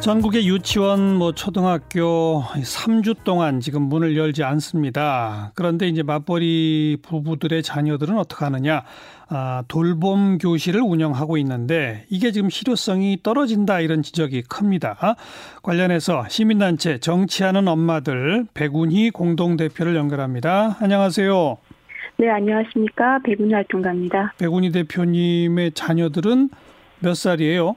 전국의 유치원, 뭐 초등학교 3주 동안 지금 문을 열지 않습니다. 그런데 이제 맞벌이 부부들의 자녀들은 어떻게 하느냐? 아, 돌봄 교실을 운영하고 있는데 이게 지금 실효성이 떨어진다 이런 지적이 큽니다. 관련해서 시민단체 정치하는 엄마들 백운희 공동대표를 연결합니다. 안녕하세요. 네, 안녕하십니까. 백운희 활동가입니다. 백운희 대표님의 자녀들은 몇 살이에요?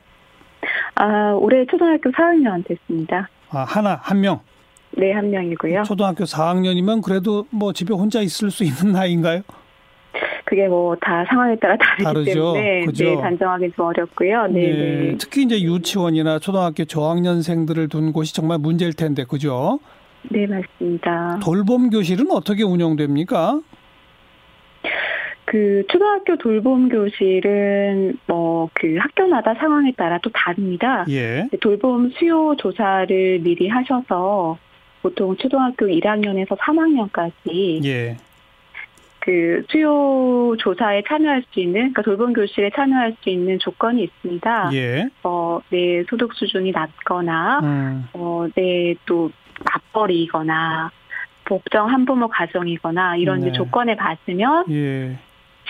아, 올해 초등학교 4학년 됐습니다. 아, 하나, 한 명? 네, 한 명이고요. 초등학교 4학년이면 그래도 뭐 집에 혼자 있을 수 있는 나이인가요? 그게 뭐 다 상황에 따라 다르기 다르죠. 때문에 그죠? 네, 단정하기 좀 어렵고요. 네, 네, 네. 특히 이제 유치원이나 초등학교 저학년생들을 둔 곳이 정말 문제일 텐데, 그죠? 네, 맞습니다. 돌봄 교실은 어떻게 운영됩니까? 그 초등학교 돌봄 교실은 뭐 그 학교마다 상황에 따라 또 다릅니다. 예. 돌봄 수요 조사를 미리 하셔서 보통 초등학교 1학년에서 3학년까지 예. 그 수요 조사에 참여할 수 있는, 그러니까 돌봄 교실에 참여할 수 있는 조건이 있습니다. 예. 어, 내 소득 수준이 낮거나, 음. 어, 내또 맞벌이거나, 복정 한부모 가정이거나 이런 네. 조건에 맞으면 예.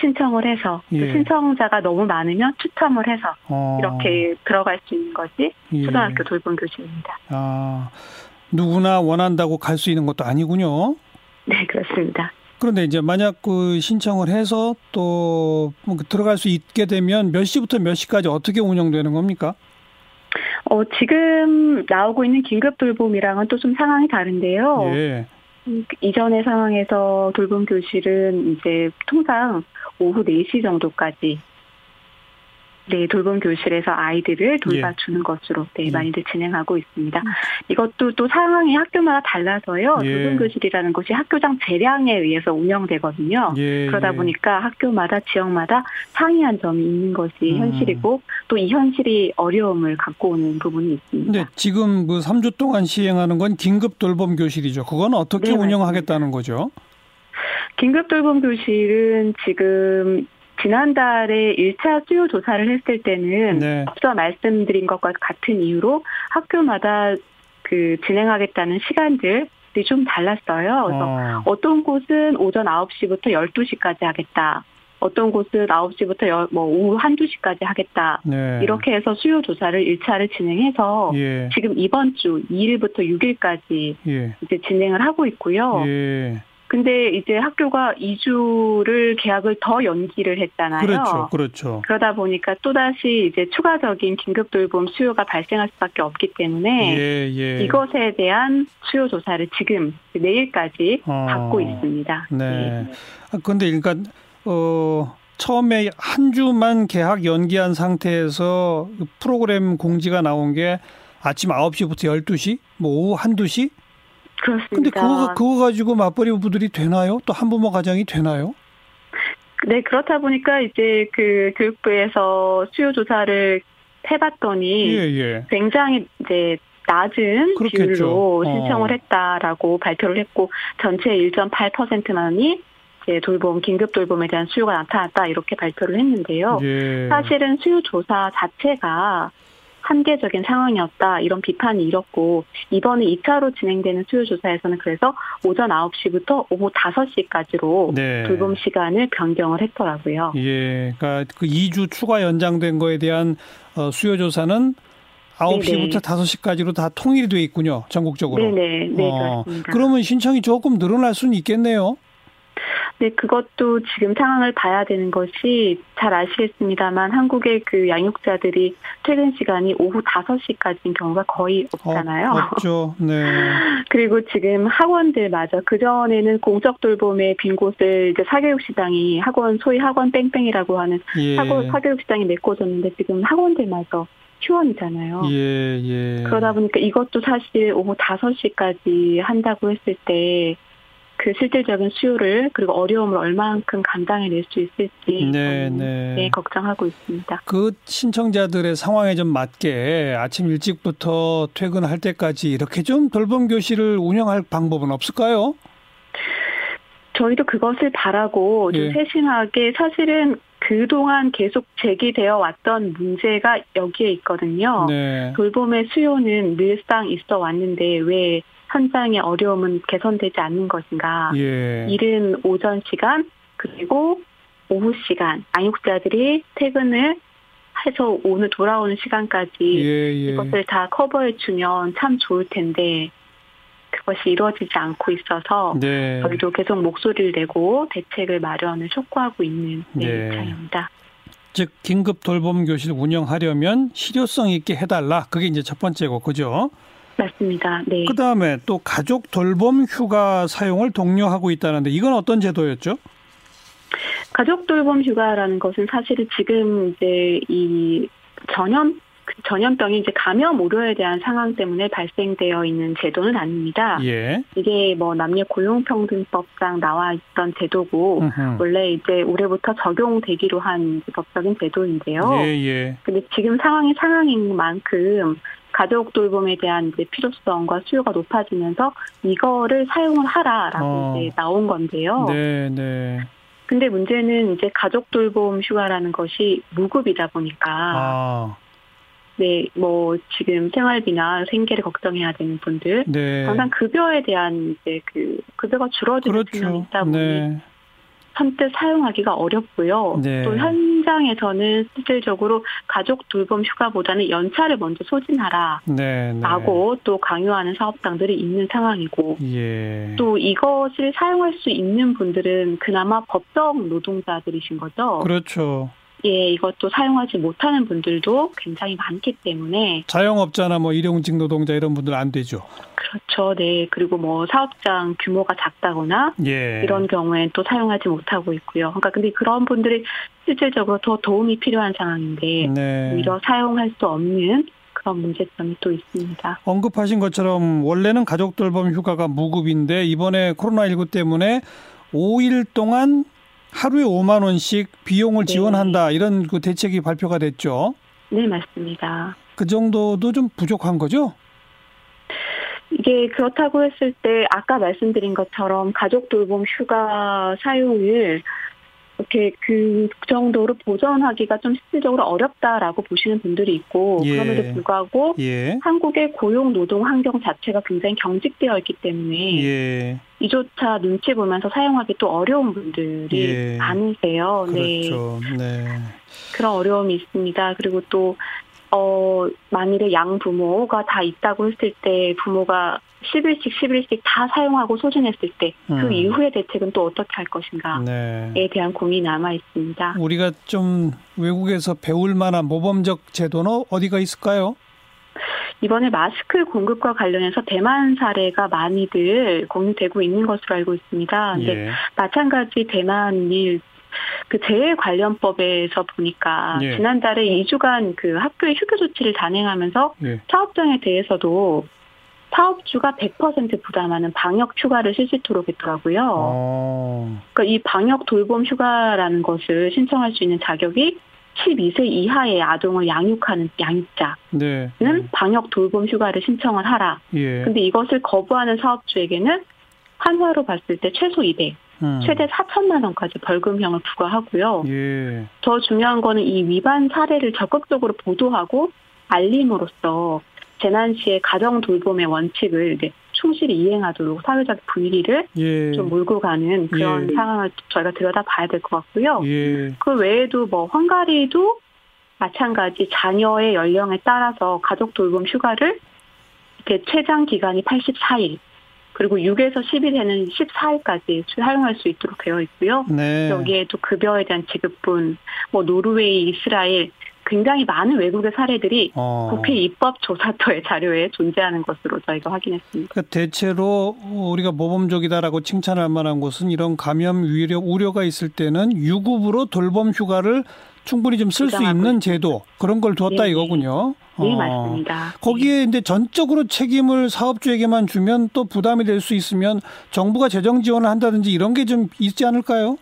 신청을 해서 그 예. 신청자가 너무 많으면 추첨을 해서 어. 이렇게 들어갈 수 있는 것이 예. 초등학교 돌봄 교실입니다. 아, 누구나 원한다고 갈 수 있는 것도 아니군요. 네, 그렇습니다. 그런데 이제 만약 그 신청을 해서 또뭐 들어갈 수 있게 되면 몇 시부터 몇 시까지 어떻게 운영되는 겁니까? 어, 지금 나오고 있는 긴급 돌봄이랑은 또 좀 상황이 다른데요. 예. 음, 이전의 상황에서 돌봄 교실은 이제 통상 오후 4시 정도까지 네, 돌봄 교실에서 아이들을 돌봐주는 것으로 네, 예. 많이들 진행하고 있습니다. 이것도 또 상황이 학교마다 달라서요. 예. 돌봄 교실이라는 것이 학교장 재량에 의해서 운영되거든요. 예. 그러다 예. 보니까 학교마다 지역마다 상이한 점이 있는 것이 음. 현실이고 또 이 현실이 어려움을 갖고 오는 부분이 있습니다. 근데 지금 그 3주 동안 시행하는 건 긴급 돌봄 교실이죠. 그건 어떻게 네, 운영하겠다는 거죠? 긴급 돌봄 교실은 지금 지난달에 1차 수요 조사를 했을 때는 네. 앞서 말씀드린 것과 같은 이유로 학교마다 그 진행하겠다는 시간들이 좀 달랐어요. 그래서 어. 어떤 곳은 오전 9시부터 12시까지 하겠다. 어떤 곳은 9시부터 여- 뭐 오후 1, 2시까지 하겠다. 네. 이렇게 해서 수요 조사를 1차를 진행해서 예. 지금 이번 주 2일부터 6일까지 예. 이제 진행을 하고 있고요. 예. 근데 이제 학교가 2주를 계약을 더 연기를 했잖아요. 그렇죠. 그렇죠. 그러다 보니까 또다시 이제 추가적인 긴급 돌봄 수요가 발생할 수밖에 없기 때문에 예, 예. 이것에 대한 수요 조사를 지금 내일까지 어. 받고 있습니다. 네. 아, 근데 그러니까 어 처음에 한 주만 계약 연기한 상태에서 그 프로그램 공지가 나온 게 아침 9시부터 12시, 뭐 오후 1, 2시? 그렇습니다. 근데 그거 그거 가지고 맞벌이 부부들이 되나요? 또 한부모 가정이 되나요? 네, 그렇다 보니까 이제 그 교육부에서 수요 조사를 해봤더니 예, 예. 굉장히 이제 낮은 그렇겠죠. 비율로 어. 신청을 했다라고 발표를 했고 전체 1.8%만이 이제 돌봄 긴급 돌봄에 대한 수요가 나타났다 이렇게 발표를 했는데요. 예. 사실은 수요 조사 자체가 한계적인 상황이었다 이런 비판이 일었고 이번에 2차로 진행되는 수요 조사에서는 그래서 오전 9시부터 오후 5시까지로 네. 돌봄 시간을 변경을 했더라고요. 예. 그러니까 그 2주 추가 연장된 거에 대한 어, 수요 조사는 9시부터 네네. 5시까지로 다 통일이 돼 있군요. 전국적으로. 네네, 네 어, 그렇습니다. 그러면 신청이 조금 늘어날 수는 있겠네요. 네, 그것도 지금 상황을 봐야 되는 것이 잘 아시겠습니다만 한국의 그 양육자들이 퇴근 시간이 오후 5시까지인 경우가 거의 없잖아요. 어, 없죠. 네. 그리고 지금 학원들마저 그전에는 공적 돌봄의 빈 곳을 이제 사교육 시장이 학원 소위 학원 뺑뺑이라고 하는 예. 사고, 사교육 시장이 메꿔졌는데 지금 학원들마저 휴원이잖아요. 예, 예. 그러다 보니까 이것도 사실 오후 5시까지 한다고 했을 때 그 실질적인 수요를 그리고 어려움을 얼마만큼 감당해낼 수 있을지 네, 네. 네, 걱정하고 있습니다. 그 신청자들의 상황에 좀 맞게 아침 일찍부터 퇴근할 때까지 이렇게 좀 돌봄 교실을 운영할 방법은 없을까요? 저희도 그것을 바라고 좀 예. 세심하게 사실은 그동안 계속 제기되어 왔던 문제가 여기에 있거든요. 네. 돌봄의 수요는 늘상 있어 왔는데 왜 현장의 어려움은 개선되지 않는 것인가. 예. 이른 오전 시간 그리고 오후 시간 양육자들이 퇴근을 해서 오늘 돌아오는 시간까지 예, 예. 이것을 다 커버해 주면 참 좋을 텐데 그것이 이루어지지 않고 있어서 네. 저희도 계속 목소리를 내고 대책을 마련을 촉구하고 있는 네, 네. 입장입니다. 즉 긴급 돌봄 교실 운영하려면 실효성 있게 해달라. 그게 이제 첫 번째고, 그죠? 맞습니다. 네. 그 다음에 또 가족 돌봄 휴가 사용을 독려하고 있다는데 이건 어떤 제도였죠? 가족 돌봄 휴가라는 것은 사실은 지금 이제 이 전염 그 전염병이 이제 감염 우려에 대한 상황 때문에 발생되어 있는 제도는 아닙니다. 예. 이게 뭐 남녀 고용평등법상 나와 있던 제도고 음흠. 원래 이제 올해부터 적용되기로 한 법적인 제도인데요. 예, 예. 근데 지금 상황이 상황인 만큼 가족 돌봄에 대한 이제 필요성과 수요가 높아지면서 이거를 사용을 하라라고 어. 이제 나온 건데요. 네, 네. 근데 문제는 이제 가족 돌봄 휴가라는 것이 무급이다 보니까 아, 네, 뭐 지금 생활비나 생계를 걱정해야 되는 분들 네. 항상 급여에 대한 이제 그 급여가 줄어드는 그렇죠. 있다 보니 네. 선뜻 사용하기가 어렵고요. 네. 또 현장에서는 실질적으로 가족 돌봄 휴가보다는 연차를 먼저 소진하라. 네, 네. 라고 또 강요하는 사업장들이 있는 상황이고 예. 또 이것을 사용할 수 있는 분들은 그나마 법정 노동자들이신 거죠. 그렇죠. 예, 이것도 사용하지 못하는 분들도 굉장히 많기 때문에 자영업자나 뭐 일용직 노동자 이런 분들 안 되죠. 그렇죠. 네. 그리고 뭐 사업장 규모가 작다거나 예. 이런 경우엔 또 사용하지 못하고 있고요. 그러니까 근데 그런 분들이 실질적으로 더 도움이 필요한 상황인데 네. 오히려 사용할 수 없는 그런 문제점이 또 있습니다. 언급하신 것처럼 원래는 가족 돌봄 휴가가 무급인데 이번에 코로나19 때문에 5일 동안 하루에 5만 원씩 비용을 네. 지원한다 이런 그 대책이 발표가 됐죠. 네, 맞습니다. 그 정도도 좀 부족한 거죠? 이게 그렇다고 했을 때 아까 말씀드린 것처럼 가족 돌봄 휴가 사용을 이렇게 그 정도로 보전하기가 좀 실질적으로 어렵다라고 보시는 분들이 있고 예. 그럼에도 불구하고 예. 한국의 고용 노동 환경 자체가 굉장히 경직되어 있기 때문에 예. 이조차 눈치 보면서 사용하기 또 어려운 분들이 예. 많으세요. 네. 그렇죠. 네. 그런 어려움이 있습니다. 그리고 또, 어, 만일에 양 부모가 다 있다고 했을 때 부모가 10일씩 10일씩 다 사용하고 소진했을 때그 음. 이후의 대책은 또 어떻게 할 것인가에 네. 대한 고민이 남아 있습니다. 우리가 좀 외국에서 배울 만한 모범적 제도는 어디가 있을까요? 이번에 마스크 공급과 관련해서 대만 사례가 많이들 공유되고 있는 것으로 알고 있습니다. 예. 마찬가지 대만이 그 재해 관련법에서 보니까 예. 지난달에 2주간 그 학교의 휴교 조치를 단행하면서 예. 사업장에 대해서도 사업주가 100% 부담하는 방역 휴가를 실시토록 했더라고요. 어. 그러니까 이 방역 돌봄 휴가라는 것을 신청할 수 있는 자격이 12세 이하의 아동을 양육하는 양육자는 네. 방역 돌봄 휴가를 신청을 하라. 예. 근데 이것을 거부하는 사업주에게는 한화로 봤을 때 최소 200, 음. 최대 4천만 원까지 벌금형을 부과하고요. 예. 더 중요한 거는 이 위반 사례를 적극적으로 보도하고 알림으로써 재난 시에 가정 돌봄의 원칙을 이제 충실히 이행하도록 사회적 분위기를 예. 좀 몰고 가는 그런 예. 상황을 저희가 들여다봐야 될 것 같고요. 예. 그 외에도 뭐 헝가리도 마찬가지 자녀의 연령에 따라서 가족 돌봄 휴가를 이렇게 최장 기간이 84일 그리고 6에서 10일에는 14일까지 사용할 수 있도록 되어 있고요. 네. 여기에도 급여에 대한 지급분, 뭐 노르웨이, 이스라엘 굉장히 많은 외국의 사례들이 어. 국회 입법조사처의 자료에 존재하는 것으로 저희가 확인했습니다. 그러니까 대체로 우리가 모범적이다라고 칭찬할 만한 곳은 이런 감염 우려, 우려가 있을 때는 유급으로 돌봄 휴가를 충분히 좀 쓸 수 있는 제도 그런 걸 두었다 네, 이거군요. 네, 어. 맞습니다. 거기에 이제 전적으로 책임을 사업주에게만 주면 또 부담이 될 수 있으면 정부가 재정 지원을 한다든지 이런 게 좀 있지 않을까요?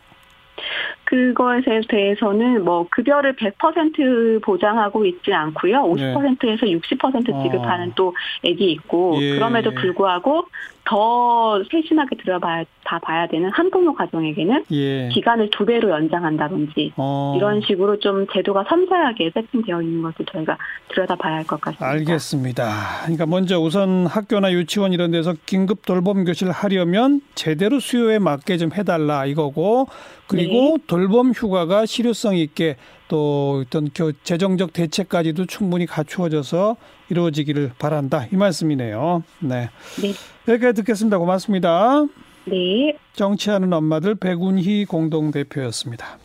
그거에 대해서는 뭐 급여를 100% 보장하고 있지 않고요. 50%에서 60% 지급하는 어. 또 액이 있고 예. 그럼에도 불구하고 더 세심하게 들어봐야 다 봐야 되는 한부모 가정에게는 예. 기간을 두 배로 연장한다든지 어. 이런 식으로 좀 제도가 섬세하게 세팅되어 있는 것도 저희가 들여다봐야 할 것 같습니다. 알겠습니다. 그러니까 먼저 우선 학교나 유치원 이런 데서 긴급 돌봄 교실 하려면 제대로 수요에 맞게 좀 해달라 이거고 그리고 네. 돌봄 휴가가 실효성 있게 또 어떤 재정적 대책까지도 충분히 갖추어져서 이루어지기를 바란다 이 말씀이네요. 네. 네. 여기까지 듣겠습니다. 고맙습니다. 네. 정치하는 엄마들 백운희 공동대표였습니다.